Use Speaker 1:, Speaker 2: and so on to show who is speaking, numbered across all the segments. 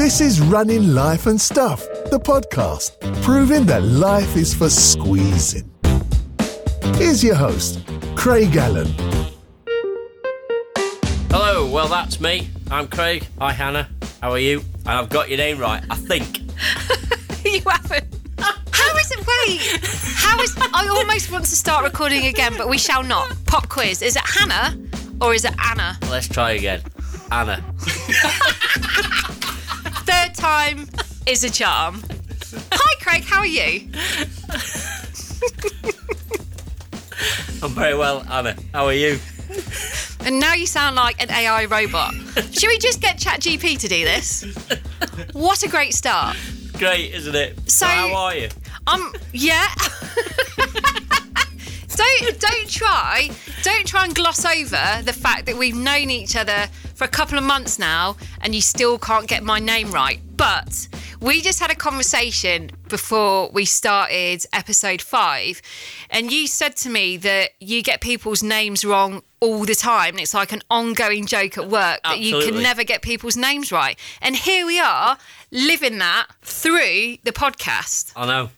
Speaker 1: This is Running Life and Stuff, the podcast, proving that life is for squeezing. Here's your host, Craig Allen.
Speaker 2: Hello, well, that's me. I'm Craig. Hi, Hannah. How are you? And I've got your name right, I think.
Speaker 3: you haven't. How is it? Wait. How is? I almost want to start recording again, but we shall not. Pop quiz. Is it Hannah or is it Anna?
Speaker 2: Let's try again. Anna.
Speaker 3: Time is a charm. Hi, Craig. How are you?
Speaker 2: I'm very well, Anna. How are you?
Speaker 3: And now you sound like an AI robot. Should we just get ChatGPT to do this? What a great start.
Speaker 2: Great, isn't it?
Speaker 3: So-
Speaker 2: how are you?
Speaker 3: Um, yeah. don't don't try don't try and gloss over the fact that we've known each other for a couple of months now and you still can't get my name right. But we just had a conversation before we started episode five, and you said to me that you get people's names wrong all the time. And it's like an ongoing joke at work that you can never get people's names right. And here we are living that through the podcast.
Speaker 2: I know.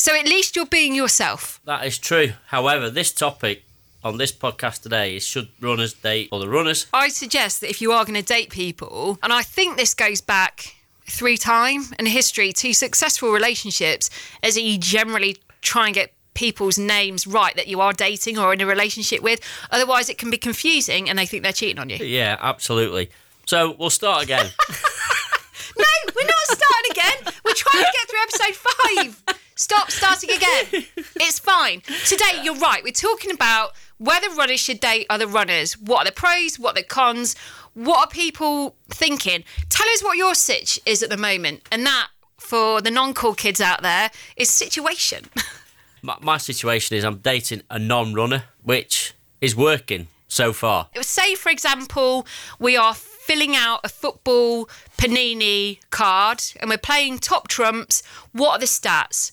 Speaker 3: So at least you're being yourself.
Speaker 2: That is true. However, this topic on this podcast today is should runners date other runners?
Speaker 3: I suggest that if you are going to date people, and I think this goes back through time and history to successful relationships, is you generally try and get people's names right that you are dating or in a relationship with. Otherwise, it can be confusing and they think they're cheating on you.
Speaker 2: Yeah, absolutely. So we'll start again.
Speaker 3: No, we're not starting again. We're trying to get through episode five. Stop starting again. It's fine. Today, you're right. We're talking about whether runners should date other runners. What are the pros? What are the cons? What are people thinking? Tell us what your sitch is at the moment. And that, for the non cool kids out there, is situation.
Speaker 2: my, my situation is I'm dating a non-runner, which is working so far.
Speaker 3: Say, for example, we are filling out a football panini card and we're playing top trumps. What are the stats?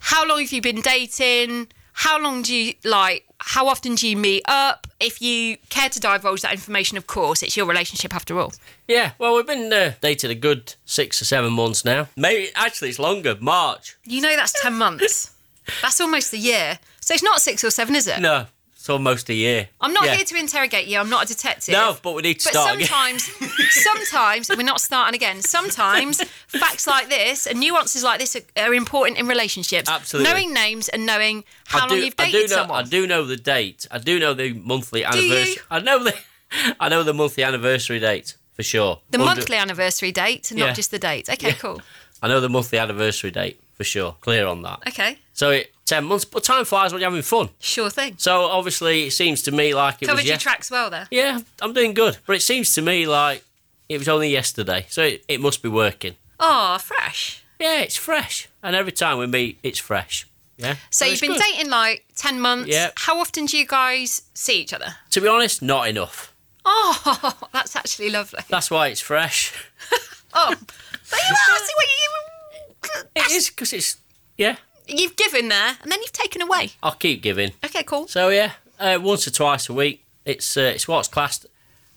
Speaker 3: How long have you been dating? How long do you like? How often do you meet up? If you care to divulge that information, of course, it's your relationship after all.
Speaker 2: Yeah, well, we've been uh, dating a good six or seven months now. Maybe actually it's longer. March.
Speaker 3: You know that's 10 months. That's almost a year. So it's not six or seven, is it?
Speaker 2: No, it's almost a year.
Speaker 3: I'm not
Speaker 2: Yeah.
Speaker 3: here to interrogate you. I'm not a detective.
Speaker 2: No, but we need to
Speaker 3: But
Speaker 2: start again.
Speaker 3: sometimes, sometimes we're not starting again. Sometimes facts like this and nuances like this are, are important in relationships.
Speaker 2: Absolutely.
Speaker 3: knowing names and knowing how
Speaker 2: I
Speaker 3: long
Speaker 2: do,
Speaker 3: you've
Speaker 2: I
Speaker 3: dated
Speaker 2: do know,
Speaker 3: someone.
Speaker 2: I do know the date. I do know the monthly
Speaker 3: you?
Speaker 2: anniversary. I know the, I know the monthly anniversary date for sure.
Speaker 3: the
Speaker 2: Under-
Speaker 3: monthly anniversary date, and
Speaker 2: Yeah.
Speaker 3: not just the date. Okay, cool.
Speaker 2: I know the monthly anniversary date for sure. Clear on that.
Speaker 3: Okay,
Speaker 2: So it, ten months, but time flies when you're having fun.
Speaker 3: sure thing.
Speaker 2: So obviously, it seems to me like it
Speaker 3: Covered
Speaker 2: was.
Speaker 3: your
Speaker 2: yes-
Speaker 3: tracks well there.
Speaker 2: yeah, I'm doing good, but it seems to me like it was only yesterday. So it, it must be working.
Speaker 3: Oh, fresh.
Speaker 2: Yeah, it's fresh, and every time we meet, it's fresh. Yeah.
Speaker 3: So you've
Speaker 2: it's
Speaker 3: been
Speaker 2: good.
Speaker 3: dating like 10 months.
Speaker 2: Yeah.
Speaker 3: How often do you guys see each other?
Speaker 2: To be honest, not enough.
Speaker 3: Oh, that's actually lovely.
Speaker 2: That's why it's fresh.
Speaker 3: Oh, but you are. See what you.
Speaker 2: It is because it's yeah.
Speaker 3: You've given there, and then you've taken away.
Speaker 2: I'll keep giving.
Speaker 3: Okay, cool.
Speaker 2: So yeah, uh, once or twice a week. It's uh, it's what's classed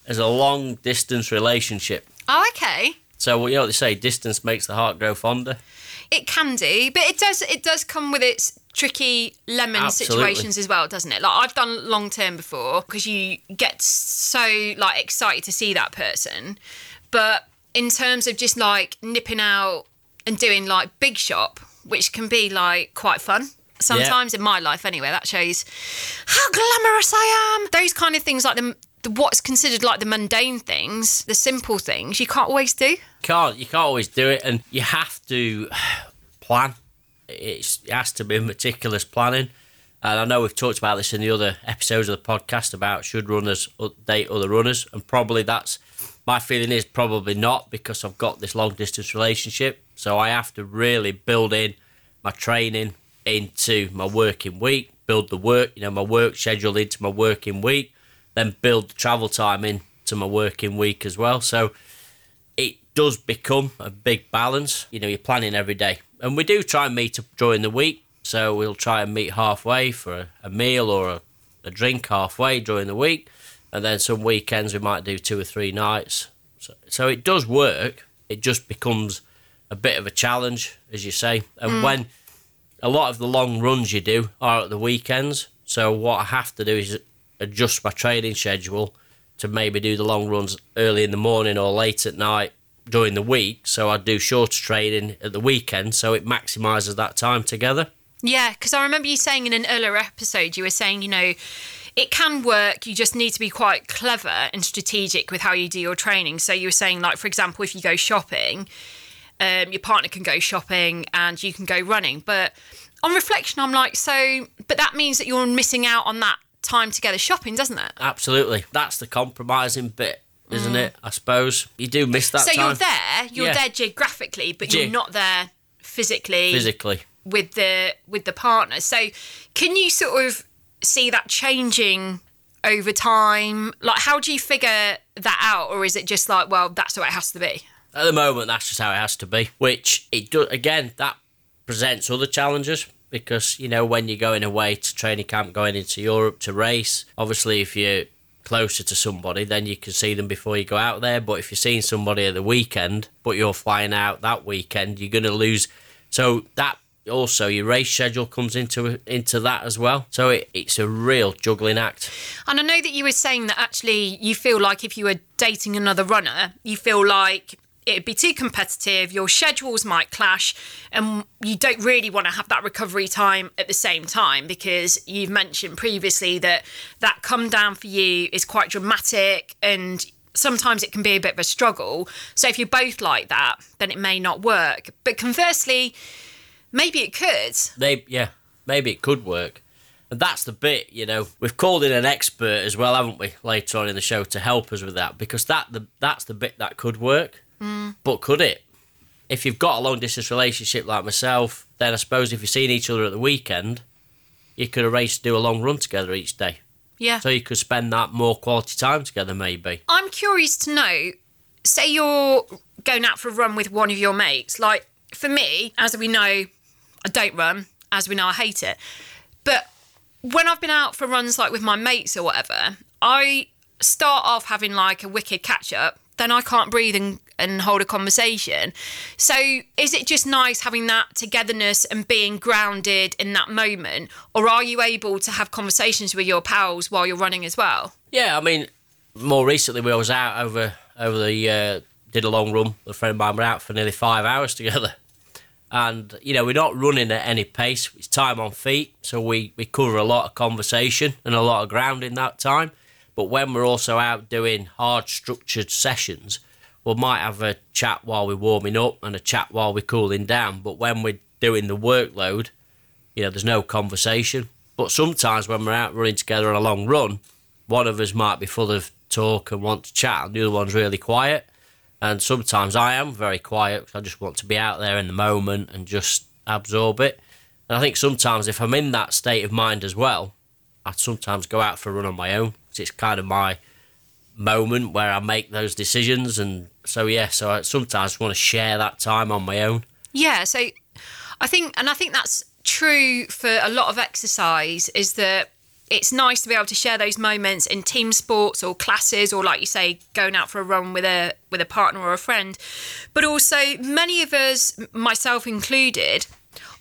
Speaker 2: as a long distance relationship.
Speaker 3: Oh, okay.
Speaker 2: So you know what they say, distance makes the heart grow fonder.
Speaker 3: It can do, but it does. It does come with its tricky lemon
Speaker 2: Absolutely.
Speaker 3: situations as well, doesn't it? Like I've done long term before because you get so like excited to see that person, but in terms of just like nipping out and doing like big shop, which can be like quite fun. Sometimes in my life, anyway, that shows how glamorous I am. Those kind of things, like the, the what's considered like the mundane things, the simple things, you can't always do.
Speaker 2: Can't you can't always do it, and you have to plan. It's, it has to be meticulous planning. And I know we've talked about this in the other episodes of the podcast about should runners date other runners, and probably that's my feeling is probably not because I've got this long distance relationship. So I have to really build in my training into my working week, build the work, you know, my work schedule into my working week, then build the travel time into my working week as well. So it does become a big balance. You know, you're planning every day. And we do try and meet up during the week. So we'll try and meet halfway for a, a meal or a, a drink halfway during the week. And then some weekends we might do two or three nights. So, so it does work. it just becomes a bit of a challenge, as you say. And mm. when a lot of the long runs you do are at the weekends, so what I have to do is adjust my training schedule to maybe do the long runs early in the morning or late at night during the week. So I do shorter training at the weekend, so it maximises that time together.
Speaker 3: Yeah, because I remember you saying in an earlier episode, you were saying, you know, it can work. You just need to be quite clever and strategic with how you do your training. So you were saying, like, for example, if you go shopping, um, your partner can go shopping and you can go running. But on reflection, I'm like, so, but that means that you're missing out on that time together shopping, doesn't it?
Speaker 2: Absolutely. That's the compromising bit, isn't it? I suppose. You do miss that
Speaker 3: so
Speaker 2: time.
Speaker 3: you're there, you're
Speaker 2: Yeah.
Speaker 3: there geographically, but
Speaker 2: Ge-
Speaker 3: you're not there physically,
Speaker 2: Physically.
Speaker 3: with the with the partner. So can you sort of see that changing over time? Like how do you figure that out or is it just like, well, that's what it has to be?
Speaker 2: At the moment, that's just how it has to be. Which it does again. That presents other challenges because you know when you're going away to training camp, going into Europe to race. Obviously, if you're closer to somebody, then you can see them before you go out there. But if you're seeing somebody at the weekend, but you're flying out that weekend, you're going to lose. So that also your race schedule comes into into that as well. So it, it's a real juggling act.
Speaker 3: And I know that you were saying that actually you feel like if you were dating another runner, you feel like it'd be too competitive, your schedules might clash, and you don't really want to have that recovery time at the same time because you've mentioned previously that that come down for you is quite dramatic and sometimes it can be a bit of a struggle. So if you're both like that, then it may not work. But conversely, maybe it could.
Speaker 2: Yeah, maybe it could work. And that's the bit, you know. We've called in an expert as well, haven't we, later on in the show to help us with that because that the that's the bit that could work. But could it? If you've got a long distance relationship like myself, then I suppose if you're seeing each other at the weekend, you could arrange to do a long run together each day.
Speaker 3: Yeah.
Speaker 2: So you could spend that more quality time together, maybe.
Speaker 3: I'm curious to know say you're going out for a run with one of your mates. Like for me, as we know, I don't run. As we know, I hate it. But when I've been out for runs like with my mates or whatever, I start off having like a wicked catch up. Then I can't breathe and, and hold a conversation. So is it just nice having that togetherness and being grounded in that moment? Or are you able to have conversations with your pals while you're running as well?
Speaker 2: Yeah, I mean, more recently we was out over over the uh, did a long run. A friend of mine were out for nearly five hours together, and you know we're not running at any pace. It's time on feet, so we we cover a lot of conversation and a lot of ground in that time. But when we're also out doing hard structured sessions, we might have a chat while we're warming up and a chat while we're cooling down. But when we're doing the workload, you know, there's no conversation. But sometimes when we're out running together on a long run, one of us might be full of talk and want to chat, and the other one's really quiet. And sometimes I am very quiet 'cause I just want to be out there in the moment and just absorb it. And I think sometimes if I'm in that state of mind as well, I sometimes go out for a run on my own it's kind of my moment where I make those decisions. And so, yeah, so I sometimes want to share that time on my own.
Speaker 3: Yeah, so I think, and I think that's true for a lot of exercise, is that it's nice to be able to share those moments in team sports or classes, or like you say, going out for a run with a with a partner or a friend. But also, many of us, myself included,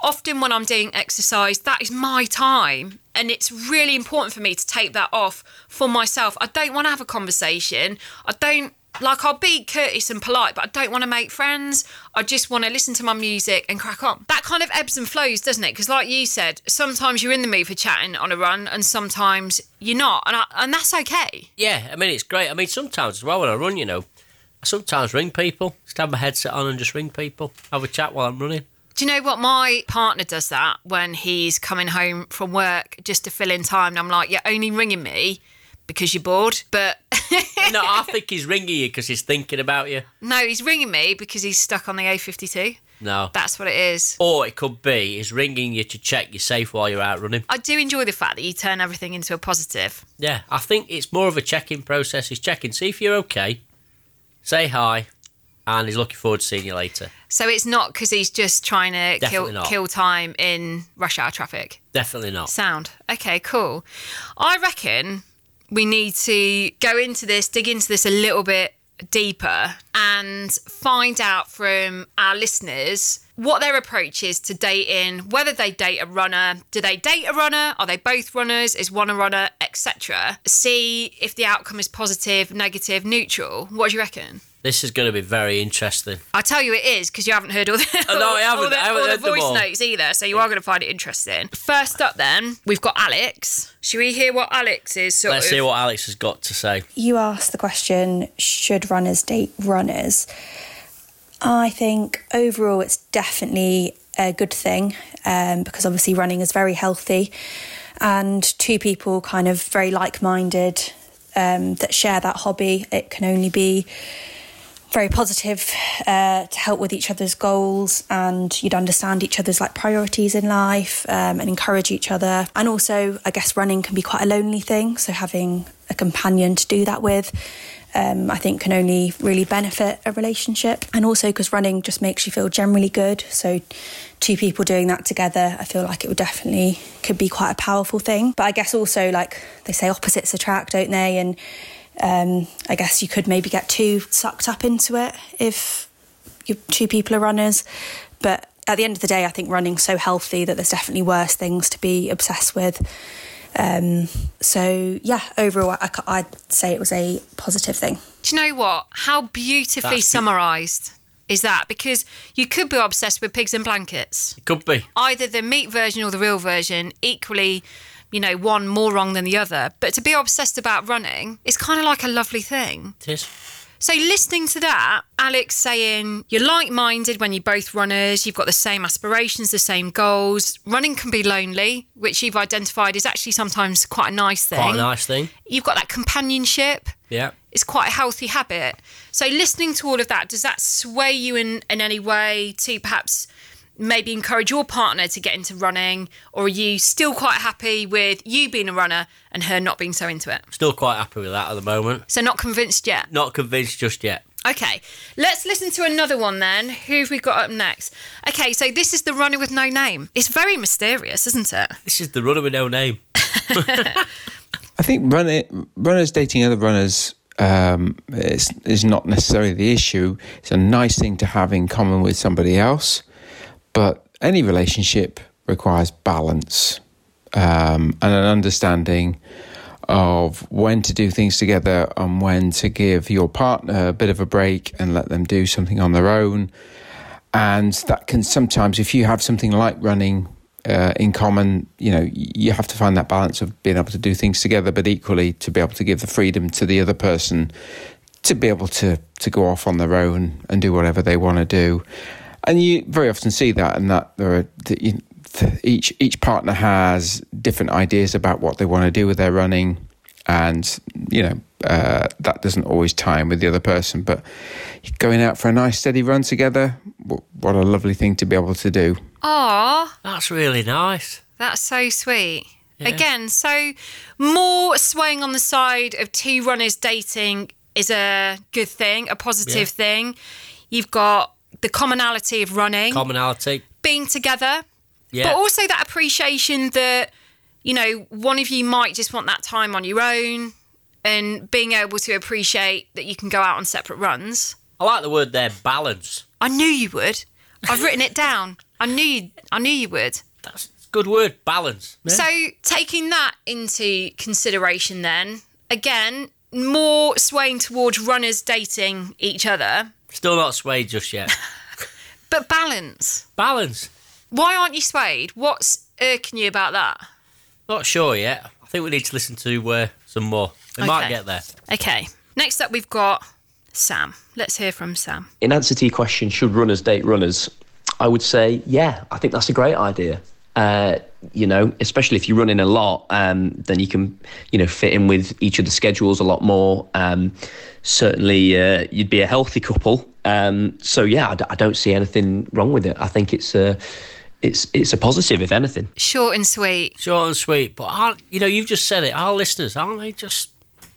Speaker 3: often when I'm doing exercise, that is my time. And it's really important for me to take that off for myself. I don't want to have a conversation. I don't like I'll be courteous and polite, but I don't want to make friends. I just want to listen to my music and crack on. That kind of ebbs and flows, doesn't it? Because, like you said, sometimes you're in the mood for chatting on a run, and sometimes you're not, and I, and that's okay.
Speaker 2: Yeah, I mean, it's great. I mean, sometimes as well when I run, you know, I sometimes ring people, just have my headset on and just ring people, have a chat while I'm running.
Speaker 3: Do you know what? My partner does that when he's coming home from work just to fill in time. And I'm like, you're only ringing me because you're bored. But
Speaker 2: no, I think he's ringing you because he's thinking about you.
Speaker 3: no, he's ringing me because he's stuck on the A52.
Speaker 2: No.
Speaker 3: That's what it is.
Speaker 2: Or it could be he's ringing you to check you're safe while you're out running.
Speaker 3: I do enjoy the fact that you turn everything into a positive.
Speaker 2: Yeah, I think it's more of a check-in process. He's checking, see if you're okay, say hi, and he's looking forward to seeing you later.
Speaker 3: So it's not because he's just trying to kill
Speaker 2: not.
Speaker 3: kill time in rush hour traffic.
Speaker 2: Definitely not.
Speaker 3: Sound. Okay, cool. I reckon we need to go into this, dig into this a little bit deeper and find out from our listeners what their approach is to dating, whether they date a runner, do they date a runner, are they both runners, is one a runner, etc. See if the outcome is positive, negative, neutral. What do you reckon?
Speaker 2: This is going to be very interesting.
Speaker 3: I tell you it is because you haven't heard all the,
Speaker 2: Oh, no, I haven't.
Speaker 3: all the,
Speaker 2: I haven't
Speaker 3: all the
Speaker 2: heard them
Speaker 3: voice
Speaker 2: all.
Speaker 3: notes either, so you are going to find it interesting. First up, then we've got Alex. Should we hear what Alex is sort
Speaker 2: Let's
Speaker 3: of?
Speaker 2: see what Alex has got to say.
Speaker 4: you asked the question should runners date runners i think overall it's definitely a good thing um, because obviously running is very healthy and two people kind of very like-minded um, that share that hobby it can only be very positive uh, to help with each other's goals and you'd understand each other's like priorities in life um, and encourage each other. And also i guess running can be quite a lonely thing so having a companion to do that with um, i think can only really benefit a relationship and also because running just makes you feel generally good so two people doing that together i feel like it would definitely could be quite a powerful thing but i guess also like they say opposites attract don't they and um, I guess you could maybe get too sucked up into it if two people are runners. But at the end of the day, I think running's so healthy that there's definitely worse things to be obsessed with. Um, so yeah, overall, I, I'd say it was a positive thing.
Speaker 3: Do you know what? How beautifully
Speaker 2: That's be-
Speaker 3: summarised is that? Because you could be obsessed with pigs and blankets.
Speaker 2: It could be.
Speaker 3: Either the meat version or the real version, equally, you know, one more wrong than the other. But to be obsessed about running is kind of like a lovely thing.
Speaker 2: It is.
Speaker 3: So listening to that, Alex saying you're like-minded when you're both runners, you've got the same aspirations, the same goals. Running can be lonely, which you've identified is actually sometimes quite a nice thing.
Speaker 2: Quite a nice thing.
Speaker 3: You've got that companionship.
Speaker 2: Yeah.
Speaker 3: It's quite a healthy habit. So listening to all of that, does that sway you in, in any way to perhaps maybe encourage your partner to get into running? Or are you still quite happy with you being a runner and her not being so into it?
Speaker 2: Still quite happy with that at the moment.
Speaker 3: So not convinced yet?
Speaker 2: Not convinced just yet.
Speaker 3: Okay, let's listen to another one then. Who have we got up next? Okay, so this is the runner with no name. It's very mysterious, isn't it?
Speaker 2: This is the runner with no name.
Speaker 5: I think running, runners dating other runners um, is, is not necessarily the issue. It's a nice thing to have in common with somebody else, but any relationship requires balance um, and an understanding of when to do things together and when to give your partner a bit of a break and let them do something on their own. And that can sometimes, if you have something like running uh, in common, you know, you have to find that balance of being able to do things together, but equally to be able to give the freedom to the other person to be able to to go off on their own and do whatever they want to do. And you very often see that, and that there are that you, each each partner has different ideas about what they want to do with their running, and you know uh, that doesn't always tie in with the other person. But going out for a nice steady run together, wh- what a lovely thing to be able to do.
Speaker 3: Ah,
Speaker 2: That's really nice.
Speaker 3: that's so sweet. Again, so more swaying on the side of two runners dating is a good thing, a positive
Speaker 2: Yeah.
Speaker 3: thing. You've got the commonality of running,
Speaker 2: Commonality.
Speaker 3: being together,
Speaker 2: Yeah.
Speaker 3: but also that appreciation that you know one of you might just want that time on your own and being able to appreciate that you can go out on separate runs
Speaker 2: I like the word there, balance.
Speaker 3: i knew you would i've written it down i knew you, i knew you would
Speaker 2: That's a good word, balance. Yeah.
Speaker 3: so taking that into consideration then again more swaying towards runners dating each other
Speaker 2: Still not swayed just yet.
Speaker 3: but balance
Speaker 2: balance.
Speaker 3: why aren't you swayed what's irking you about that
Speaker 2: Not sure yet. I think we need to listen to uh, some more. We might get there.
Speaker 3: okay next up we've got sam let's hear from sam
Speaker 6: in answer to your question, should runners date runners? I would say, yeah, I think that's a great idea. Uh, you know, especially if you're running a lot, um, then you can, you know, fit in with each of the schedules a lot more. Um, certainly, uh, you'd be a healthy couple. Um, so yeah, I, d- I don't see anything wrong with it. I think it's a, it's it's a positive, if anything.
Speaker 3: short and sweet
Speaker 2: Short and sweet. But, aren't, you know, you've just said it. Our listeners, aren't they just...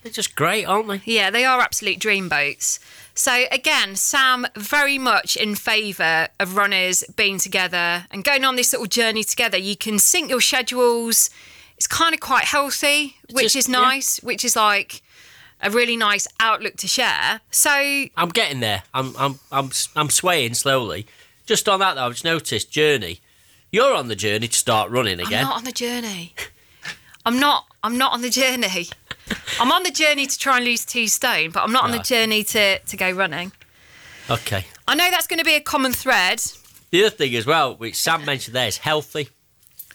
Speaker 2: They're just great, aren't they?
Speaker 3: Yeah, they are absolute dreamboats. So again, Sam very much in favour of runners being together and going on this little journey together. You can sync your schedules. It's kind of quite healthy, which
Speaker 2: just-
Speaker 3: is
Speaker 2: yeah.
Speaker 3: nice. Which is like a really nice outlook to share. So
Speaker 2: I'm getting there. I'm I'm I'm I'm swaying slowly. Just on that though, I've just noticed journey. You're on the journey to start running again.
Speaker 3: I'm not on the journey. I'm not. I'm not on the journey. I'm on the journey to try and lose two stone, but I'm not on the
Speaker 2: Right.
Speaker 3: journey to, to go running.
Speaker 2: Okay.
Speaker 3: I know that's going to be a common thread.
Speaker 2: The other thing as well, which Sam mentioned there, is healthy.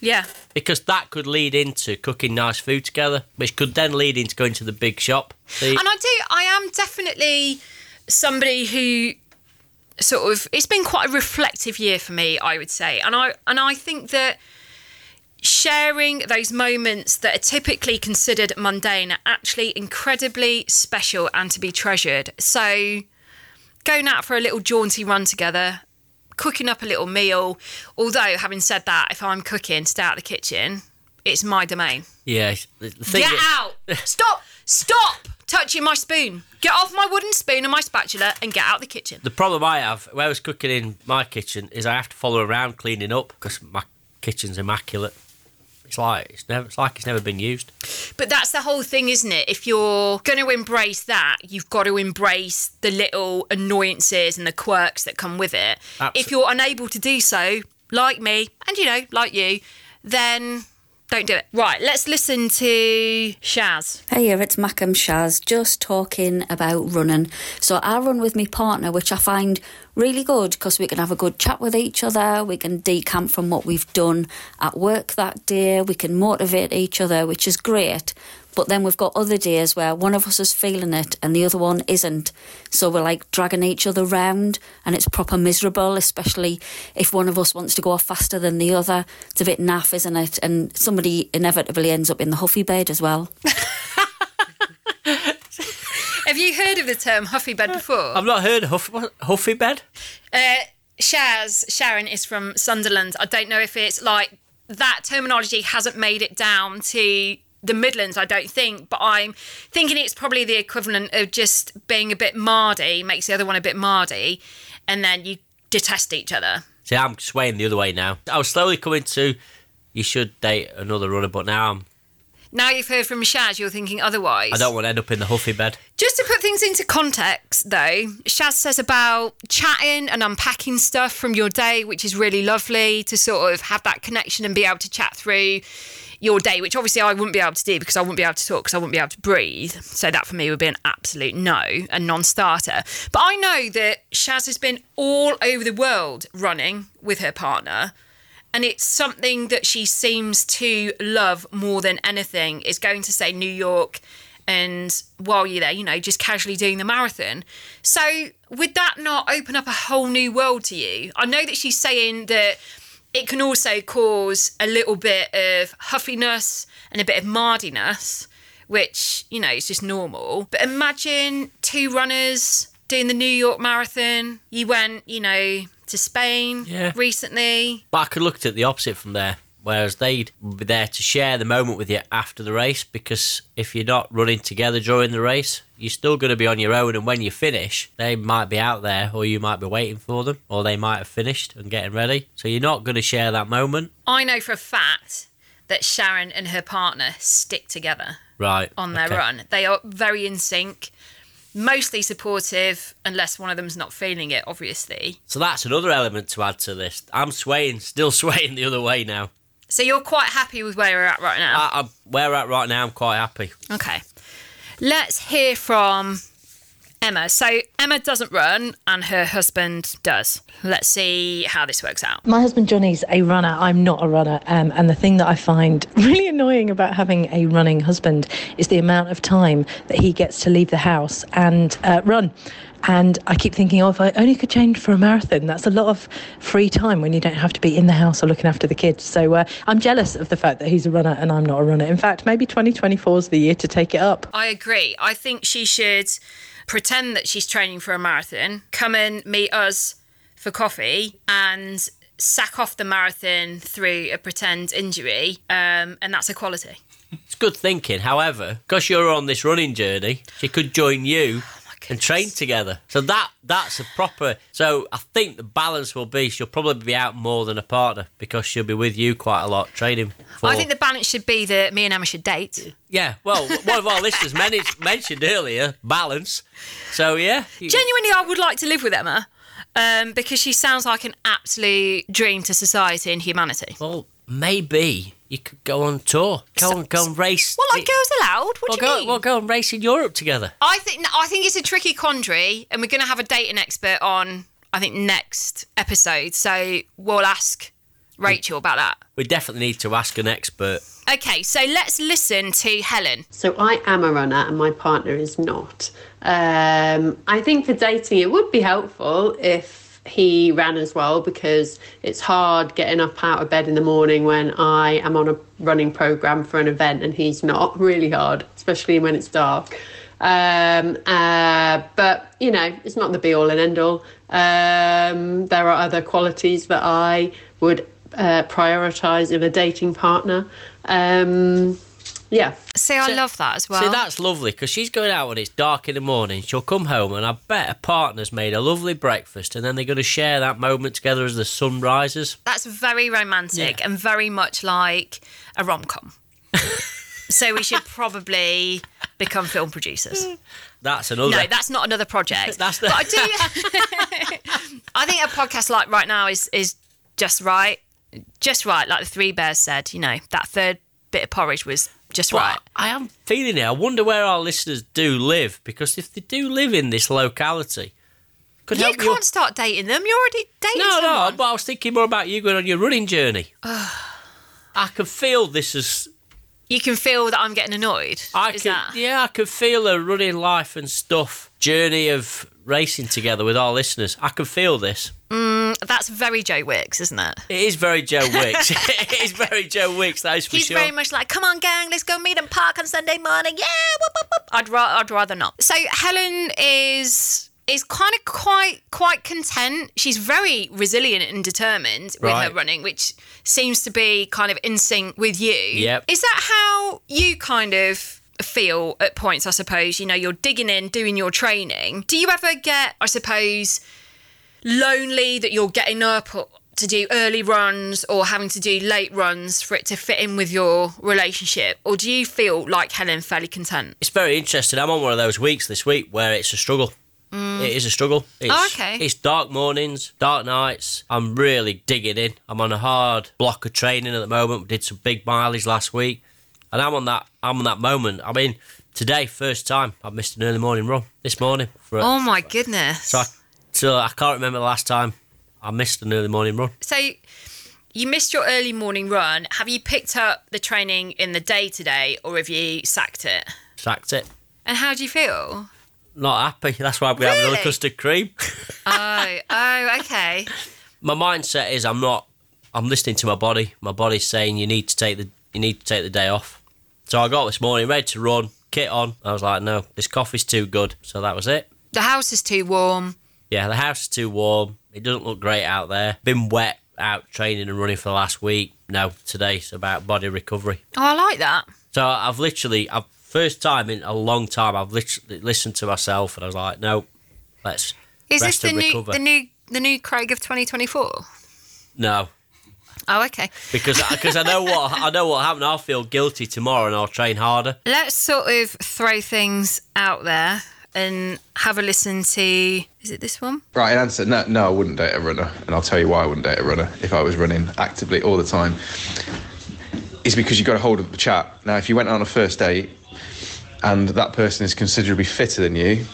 Speaker 3: Yeah.
Speaker 2: Because that could lead into cooking nice food together, which could then lead into going to the big shop. See,
Speaker 3: And I do, I am definitely somebody who sort of, it's been quite a reflective year for me, I would say. And I, and I think that sharing those moments that are typically considered mundane are actually incredibly special and to be treasured. So going out for a little jaunty run together, cooking up a little meal. Although, having said that, if I'm cooking, stay out of the kitchen. It's my domain.
Speaker 2: yeah, the the thing
Speaker 3: Get
Speaker 2: is-
Speaker 3: out! Stop! Stop touching my spoon. Get off my wooden spoon and my spatula and get out the kitchen.
Speaker 2: The problem I have when I was cooking in my kitchen is I have to follow around cleaning up because my kitchen's immaculate. It's like it's never. It's like it's never been used.
Speaker 3: But that's the whole thing, isn't it? If you're going to embrace that, you've got to embrace the little annoyances and the quirks that come with it.
Speaker 2: Absol-
Speaker 3: If you're unable to do so, like me, and you know, like you, then don't do it. Right, let's listen to Shaz.
Speaker 7: Hey, here it's Mackem Shaz, just talking about running. So I run with my partner, which I find really good because we can have a good chat with each other. We can decamp from what we've done at work that day. We can motivate each other, which is great. But then we've got other days where one of us is feeling it and the other one isn't. So we're like dragging each other round and it's proper miserable, especially if one of us wants to go off faster than the other. It's a bit naff, isn't it? And somebody inevitably ends up in the huffy bed as well.
Speaker 3: Have you heard of the term huffy bed before?
Speaker 2: I've not heard of Huff, what, Huffy Bed.
Speaker 3: Uh, Shaz, Sharon is from Sunderland. I don't know if it's like that terminology hasn't made it down to the Midlands, I don't think, but I'm thinking it's probably the equivalent of just being a bit mardy, makes the other one a bit mardy, and then you detest each other.
Speaker 2: See, I'm swaying the other way now. I was slowly coming to you should date another runner, but now I'm.
Speaker 3: Now you've heard from Shaz, you're thinking otherwise.
Speaker 2: I don't want to end up in the Huffy Bed.
Speaker 3: Just to put things into context, though, Shaz says about chatting and unpacking stuff from your day, which is really lovely to sort of have that connection and be able to chat through your day, which obviously I wouldn't be able to do because I wouldn't be able to talk because I wouldn't be able to breathe. So that for me would be an absolute no, a non starter. But I know that Shaz has been all over the world running with her partner and it's something that she seems to love more than anything is going to say New York and while you're there, you know, just casually doing the marathon. So would that not open up a whole new world to you? I know that she's saying that it can also cause a little bit of huffiness and a bit of mardiness, which, you know, is just normal. But imagine two runners doing the New York Marathon. You went, you know, to Spain
Speaker 2: Yeah.
Speaker 3: recently.
Speaker 2: But I could look at it the opposite from there. Whereas they'd be there to share the moment with you after the race because if you're not running together during the race, you're still going to be on your own. And when you finish, they might be out there or you might be waiting for them or they might have finished and getting ready. So you're not going to share that moment.
Speaker 3: I know for a fact that Sharon and her partner stick together
Speaker 2: Right.
Speaker 3: on their
Speaker 2: okay.
Speaker 3: run. They are very in sync, mostly supportive, unless one of them's not feeling it, obviously.
Speaker 2: So that's another element to add to this. I'm swaying, still swaying the other way now.
Speaker 3: So you're quite happy with where we're at right now?
Speaker 2: I, I'm, where we're at right now, I'm quite happy.
Speaker 3: okay. Let's hear from Emma. So Emma doesn't run and her husband does. Let's see how this works out.
Speaker 8: My husband Johnny's a runner. I'm not a runner. Um, and the thing that I find really annoying about having a running husband is the amount of time that he gets to leave the house and uh, run. And I keep thinking, oh, if I only could change for a marathon, that's a lot of free time when you don't have to be in the house or looking after the kids. So uh, I'm jealous of the fact that he's a runner and I'm not a runner. In fact, maybe 2024 is the year to take it up.
Speaker 3: I agree. I think she should pretend that she's training for a marathon, come and meet us for coffee, and sack off the marathon through a pretend injury, um, and that's equality.
Speaker 2: It's good thinking. However, because you're on this running journey, she could join you. And train together. So that that's a proper. So I think the balance will be she'll probably be out more than a partner because she'll be with you quite a lot training. For,
Speaker 3: I think the balance should be that me and Emma should date.
Speaker 2: yeah. Well, one of our listeners men- mentioned earlier balance. So yeah,
Speaker 3: Genuinely, I would like to live with Emma um, because she sounds like an absolute dream to society and humanity.
Speaker 2: well maybe you could go on tour, go
Speaker 3: So-
Speaker 2: and go and race.
Speaker 3: Well, like Girls Aloud. What
Speaker 2: Well,
Speaker 3: do you
Speaker 2: go,
Speaker 3: mean?
Speaker 2: well, go and race in Europe together.
Speaker 3: I think I think it's a tricky quandary, and we're going to have a dating expert on. I think next episode, so we'll ask Rachel about that.
Speaker 2: We definitely need to ask an expert.
Speaker 3: Okay, so let's listen to Helen.
Speaker 9: So I am a runner and my partner is not. Um, I think for dating it would be helpful if he ran as well because it's hard getting up out of bed in the morning when I am on a running program for an event and he's not. Really hard, especially when it's dark. Um, uh, but you know, it's not the be all and end all. Um, there are other qualities that I would uh, prioritize in a dating partner. Um, yeah.
Speaker 3: See, I love that as well.
Speaker 2: See, that's lovely because she's going out when it's dark in the morning. She'll come home, and I bet her partner's made a lovely breakfast, and then they're going to share that moment together as the sun rises.
Speaker 3: That's very romantic
Speaker 2: Yeah.
Speaker 3: and very much like a rom com. so we should probably become film producers.
Speaker 2: That's another.
Speaker 3: No, that's not another project.
Speaker 2: That's the-
Speaker 3: But I do. I think a podcast like right now is is just right, just right. Like the Three Bears said, you know, that third bit of porridge was just
Speaker 2: But
Speaker 3: right.
Speaker 2: I am feeling it. I wonder where our listeners do live because if they do live in this locality, could
Speaker 3: You
Speaker 2: help
Speaker 3: can't start dating them. You're already dating them.
Speaker 2: No, no.
Speaker 3: someone.
Speaker 2: But I was thinking more about you going on your running journey. I can feel this as
Speaker 3: You can feel that I'm getting annoyed.
Speaker 2: I
Speaker 3: is
Speaker 2: can,
Speaker 3: that?
Speaker 2: yeah, I can feel a running life and stuff journey of racing together with our listeners. I can feel this.
Speaker 3: Mm, that's very Joe Wicks, isn't it?
Speaker 2: It is very Joe Wicks. it is very Joe Wicks. That is for
Speaker 3: He's
Speaker 2: sure.
Speaker 3: very much like, come on, gang, let's go meet in park on Sunday morning. Yeah, whoop, whoop, whoop. I'd, ra- I'd rather not. So Helen is is kind of quite quite content. She's very resilient and determined with her running, which seems to be kind of in sync with you.
Speaker 2: Yep.
Speaker 3: Is that how you kind of feel at points? I suppose you know you're digging in, doing your training. Do you ever get, I suppose, lonely that you're getting up to do early runs or having to do late runs for it to fit in with your relationship? Or do you feel like Helen fairly content?
Speaker 2: It's very interesting. I'm on one of those weeks this week where it's a struggle. Mm. It is a struggle. It's,
Speaker 3: Oh, okay.
Speaker 2: It's dark mornings, dark nights. I'm really digging in. I'm on a hard block of training at the moment. We did some big mileage last week, and I'm on that. I'm on that moment. I mean, today, first time I've missed an early morning run this morning. For,
Speaker 3: Oh my goodness.
Speaker 2: So, I, so I can't remember the last time I missed an early morning run.
Speaker 3: So you missed your early morning run. Have you picked up the training in the day today or have you sacked it?
Speaker 2: Sacked it.
Speaker 3: And how do you feel?
Speaker 2: Not happy. That's why we have another custard cream.
Speaker 3: Oh, oh, okay.
Speaker 2: my mindset is I'm not. I'm listening to my body. My body's saying you need to take the you need to take the day off. So I got up this morning ready to run, kit on. I was like, no, this coffee's too good. So that was it.
Speaker 3: The house is too warm.
Speaker 2: Yeah, the house is too warm. It doesn't look great out there. Been wet out training and running for the last week. No, today's about body recovery.
Speaker 3: Oh, I like that.
Speaker 2: So I've literally, I've first time in a long time, I've literally listened to myself and I was like, no, let's
Speaker 3: Is this the new
Speaker 2: recover.
Speaker 3: the new the new Craig of 2024?
Speaker 2: no,
Speaker 3: Oh, okay.
Speaker 2: because because I know what I know what happened. I'll feel guilty tomorrow and I'll train harder.
Speaker 3: Let's sort of throw things out there and have a listen to. Is it this one?
Speaker 10: Right, answer, no, no, I wouldn't date a runner, and I'll tell you why I wouldn't date a runner if I was running actively all the time. Is because you've got to hold up the chat. Now, if you went on a first date and that person is considerably fitter than you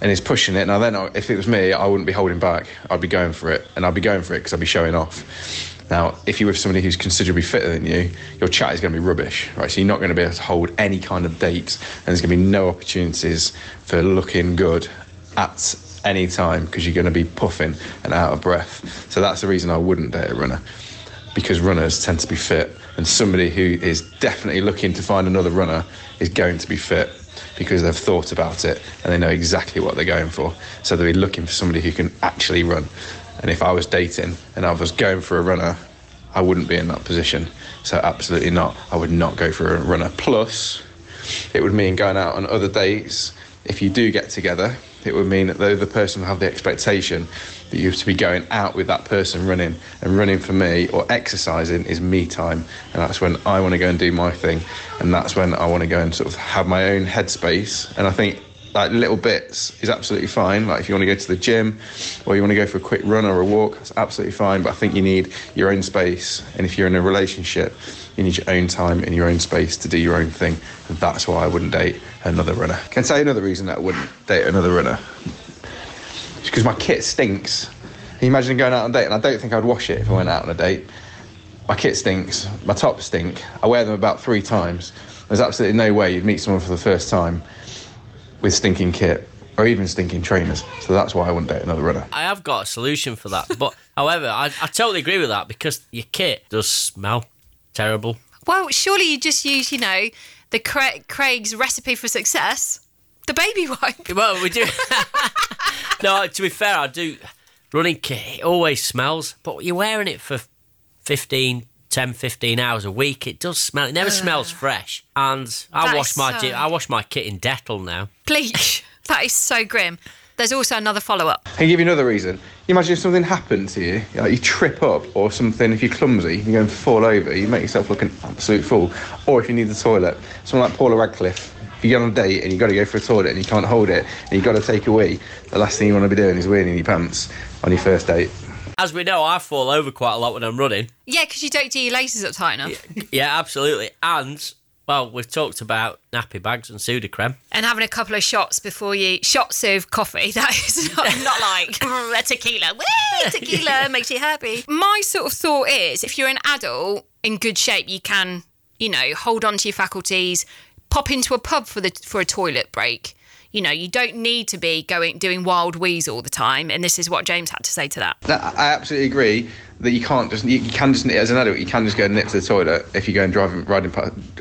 Speaker 10: and is pushing it, now then, if it was me, I wouldn't be holding back. I'd be going for it, and I'd be going for it because I'd be showing off. Now, if you're with somebody who's considerably fitter than you, your chat is going to be rubbish, right? So you're not going to be able to hold any kind of dates, and there's going to be no opportunities for looking good at any time because you're going to be puffing and out of breath. So that's the reason I wouldn't date a runner because runners tend to be fit, and somebody who is definitely looking to find another runner is going to be fit because they've thought about it and they know exactly what they're going for. So they'll be looking for somebody who can actually run. And if I was dating and I was going for a runner, I wouldn't be in that position. So absolutely not. I would not go for a runner. Plus, it would mean going out on other dates if you do get together, it would mean that the other person will have the expectation that you have to be going out with that person running. And running for me or exercising is me time. And that's when I want to go and do my thing. And that's when I want to go and sort of have my own headspace. And I think like little bits is absolutely fine. Like if you want to go to the gym or you want to go for a quick run or a walk, that's absolutely fine. But I think you need your own space. And if you're in a relationship, you need your own time in your own space to do your own thing. And that's why I wouldn't date another runner. Can I say another reason that I wouldn't date another runner? It's because my kit stinks. Can you imagine going out on a date? And I don't think I'd wash it if I went out on a date. My kit stinks. My tops stink. I wear them about three times. There's absolutely no way you'd meet someone for the first time with stinking kit or even stinking trainers. So that's why I wouldn't date another runner.
Speaker 2: I have got a solution for that. But however, I, I totally agree with that because your kit does smell terrible.
Speaker 3: Well, surely you just use, you know, the Cra- Craig's recipe for success, the baby wipe.
Speaker 2: Well, we do. no, to be fair, I do. Running kit, it always smells, but you're wearing it for 15, 10, 15 hours a week. It does smell. It never smells fresh. And I
Speaker 3: That
Speaker 2: wash
Speaker 3: is
Speaker 2: my
Speaker 3: so-
Speaker 2: I wash my kit in Dettol now.
Speaker 3: Bleach. that is so grim. There's also another follow up.
Speaker 10: I can give you another reason. You imagine if something happened to you, like you trip up or something, if you're clumsy, you're going to fall over, you make yourself look an absolute fool. Or if you need the toilet, someone like Paula Radcliffe, if you get on a date and you've got to go for a toilet and you can't hold it and you've got to take a wee, the last thing you want to be doing is weeing in your pants on your first date.
Speaker 2: As we know, I fall over quite a lot when I'm running.
Speaker 3: Yeah, because you don't do your laces up tight enough.
Speaker 2: Yeah, absolutely. And, well, we've talked about nappy bags and Sudocrem.
Speaker 3: And having a couple of shots before you, shots of coffee. That is not, not like "Mm, a tequila. Woo, tequila makes you happy. My sort of thought is if you're an adult in good shape, you can, you know, hold on to your faculties, pop into a pub for the for a toilet break. You know, you don't need to be going doing wild wees all the time. And this is what James had to say to that.
Speaker 10: I absolutely agree that you can't just you can just as an adult you can just go and nip to the toilet if you go and driving riding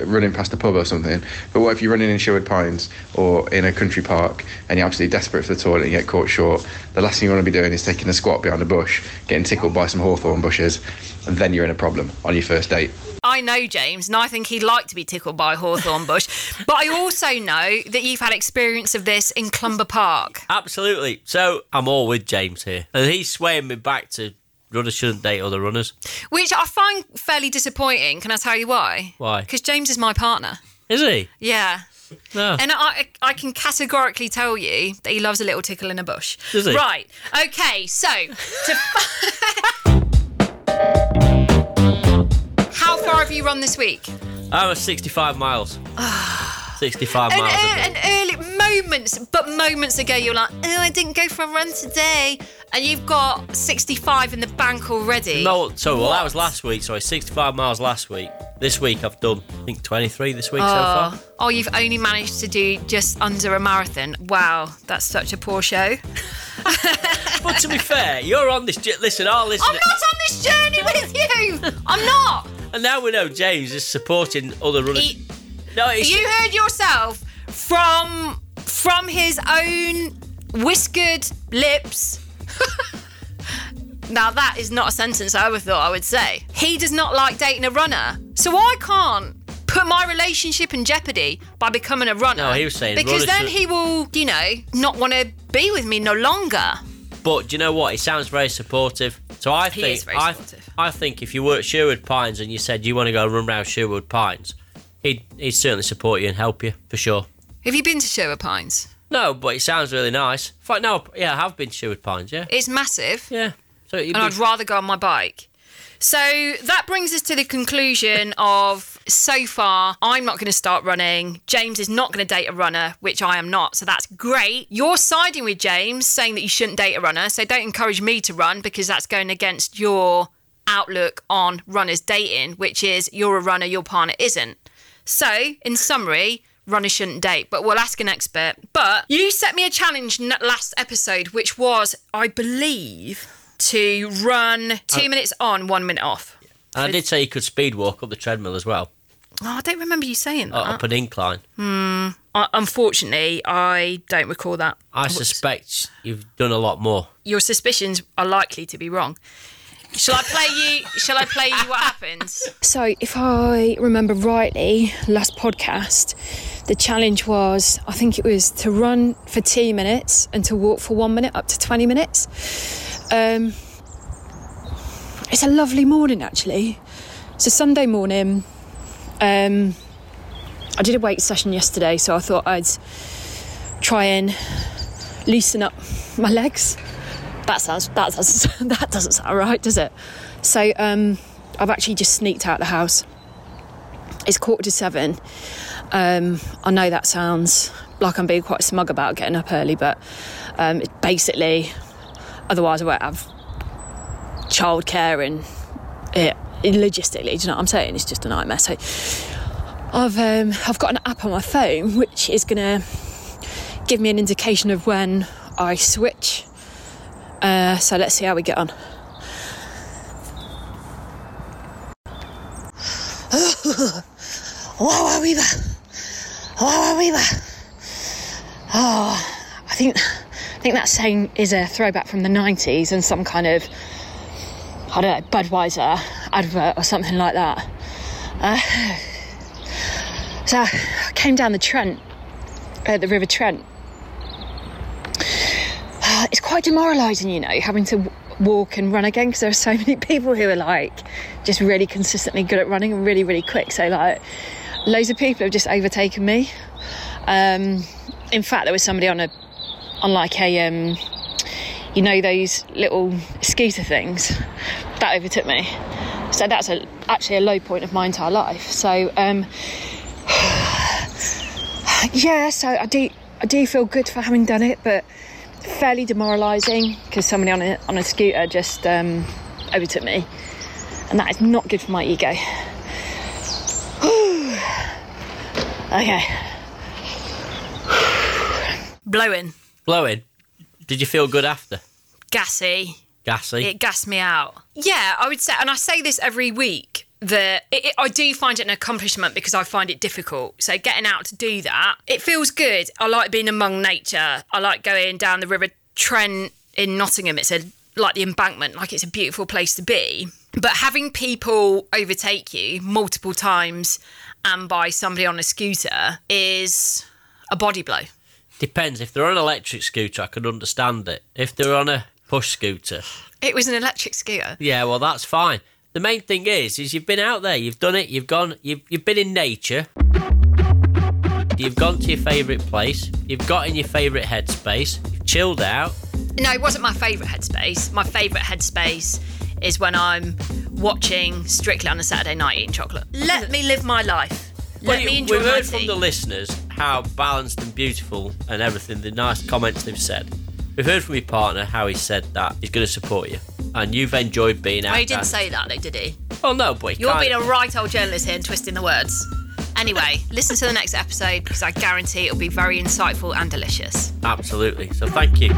Speaker 10: running past a pub or something. But what if you're running in Sherwood Pines or in a country park and you're absolutely desperate for the toilet and you get caught short? The last thing you want to be doing is taking a squat behind a bush, getting tickled by some hawthorn bushes, and then you're in a problem on your first date.
Speaker 3: I know James, and I think he'd like to be tickled by a hawthorn bush. but I also know that you've had experience of this in Clumber Park.
Speaker 2: Absolutely. So I'm all with James here. And he's swaying me back to runners shouldn't date other runners.
Speaker 3: Which I find fairly disappointing. Can I tell you why?
Speaker 2: Why?
Speaker 3: Because James is my partner.
Speaker 2: Is he?
Speaker 3: Yeah.
Speaker 2: No.
Speaker 3: And I, I can categorically tell you that he loves a little tickle in a bush.
Speaker 2: Does he?
Speaker 3: Right. Okay. So, to far have you run this week?
Speaker 2: I was 65 miles. 65
Speaker 3: And,
Speaker 2: miles. a
Speaker 3: uh, and early moments, but moments ago you're like, oh, I didn't go for a run today, and you've got 65 in the bank already.
Speaker 2: No, so well, that was last week. Sorry, 65 miles last week. This week I've done, I think, 23 this week so
Speaker 3: Oh,
Speaker 2: far.
Speaker 3: oh, you've only managed to do just under a marathon. Wow, that's such a poor show.
Speaker 2: But to be fair, you're on this. Listen, our
Speaker 3: I'm not on this journey with you. I'm not.
Speaker 2: And now we know James is supporting other runners.
Speaker 3: He-
Speaker 2: no,
Speaker 3: you heard yourself from from his own whiskered lips. now that is not a sentence I ever thought I would say. He does not like dating a runner, so I can't put my relationship in jeopardy by becoming a runner.
Speaker 2: No, he was saying
Speaker 3: because then
Speaker 2: should-
Speaker 3: he will, you know, not want to be with me no longer.
Speaker 2: But do you know what? He sounds very supportive. So I
Speaker 3: He
Speaker 2: think I. I think if you were at Sherwood Pines and you said you want to go run around Sherwood Pines, he'd he'd certainly support you and help you for sure.
Speaker 3: Have you been to Sherwood Pines?
Speaker 2: No, but it sounds really nice. In fact, no, yeah, I have been to Sherwood Pines. Yeah,
Speaker 3: It's massive.
Speaker 2: yeah. So
Speaker 3: and
Speaker 2: be,
Speaker 3: I'd rather go on my bike. So that brings us to the conclusion of so far, I'm not going to start running. James is not going to date a runner, which I am not. So that's great. You're siding with James, saying that you shouldn't date a runner. So don't encourage me to run because that's going against your outlook on runners dating, which is you're a runner, your partner isn't. So, in summary, runners shouldn't date, but we'll ask an expert. But you set me a challenge last episode, which was, I believe, to run two uh, minutes on, one minute off.
Speaker 2: And I did say you could speed walk up the treadmill as well,
Speaker 3: Oh, I don't remember you saying
Speaker 2: uh,
Speaker 3: that.
Speaker 2: up an incline.
Speaker 3: Uh, unfortunately, I don't recall that.
Speaker 2: I suspect you've done a lot more.
Speaker 3: Your suspicions are likely to be wrong.
Speaker 11: Shall I play you? Shall I play you what happens?
Speaker 3: So, if I remember rightly, last podcast, the challenge was I think it was to run for two minutes and to walk for one minute, up to 20 minutes. Um, it's a lovely morning, actually. It's a Sunday morning. Um, I did a weight session yesterday, so I thought I'd try and loosen up my legs. That sounds that doesn't that doesn't sound right, does it? So um, I've actually just sneaked out the house. It's quarter to seven. Um, I know that sounds like I'm being quite smug about getting up early, but um, basically, otherwise I won't have childcare and it, logistically. Do you know what I'm saying? It's just a nightmare. So I've um, I've got an app on my phone which is to give me an indication of when I switch. Uh, so let's see how we get on. Wow, Weaver. Wow, Weaver. Oh, I think I think that saying is a throwback from the '90s and some kind of I don't know Budweiser advert or something like that. Uh, so I came down the Trent, uh, the River Trent. Uh, it's quite demoralising, you know, having to walk and run again because there are so many people who are like just really consistently good at running and really, really quick. So like loads of people have just overtaken me. Um, in fact, there was somebody on a on like a um, you know those little scooter things that overtook me. So that's a, actually a low point of my entire life. So um, yeah, so I do I do feel good for having done it, but fairly demoralising because somebody on a on a scooter just um, overtook me, and that is not good for my ego. okay.
Speaker 11: Blowing,
Speaker 2: Blowing. Did you feel good after?
Speaker 11: gassy.
Speaker 2: Gassy.
Speaker 11: It gassed me out. Yeah, I would say, and I say this every week that it, it- I do find it an accomplishment because I find it difficult. So getting out to do that, it feels good. I like being among nature. I like going down the River Trent in Nottingham. It's a like the embankment, like it's a beautiful place to be. But having people overtake you multiple times and by somebody on a scooter is a body blow.
Speaker 2: Depends. If they're on an electric scooter, I can understand it. If they're on a push scooter,
Speaker 11: It was an electric scooter.
Speaker 2: yeah, well, that's fine. The main thing is, is you've been out there, you've done it, you've gone, you've you've been in nature. You've gone to your favourite place. You've got in your favourite headspace. You've chilled out.
Speaker 11: No, it wasn't my favourite headspace. My favourite headspace is when I'm watching Strictly on a Saturday night eating chocolate. Let me live my life. Let
Speaker 2: Well,
Speaker 11: me enjoy
Speaker 2: We've heard from the listeners how balanced and beautiful and everything, the nice comments they've said. We've heard from your partner how he said that he's going to support you. And you've enjoyed being out
Speaker 11: Oh, he didn't
Speaker 2: there.
Speaker 11: say that, though, did he?
Speaker 2: Oh, no, but he
Speaker 11: You're
Speaker 2: kind
Speaker 11: being a right old journalist here and twisting the words. Anyway, listen to the next episode because I guarantee it'll be very insightful and delicious.
Speaker 2: Absolutely. So thank you.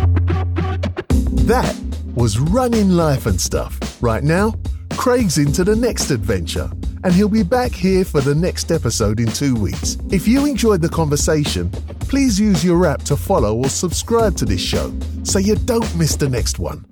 Speaker 1: That was Running Life and Stuff. Right now, Craig's into the next adventure, and he'll be back here for the next episode in two weeks. If you enjoyed the conversation, please use your app to follow or subscribe to this show so you don't miss the next one.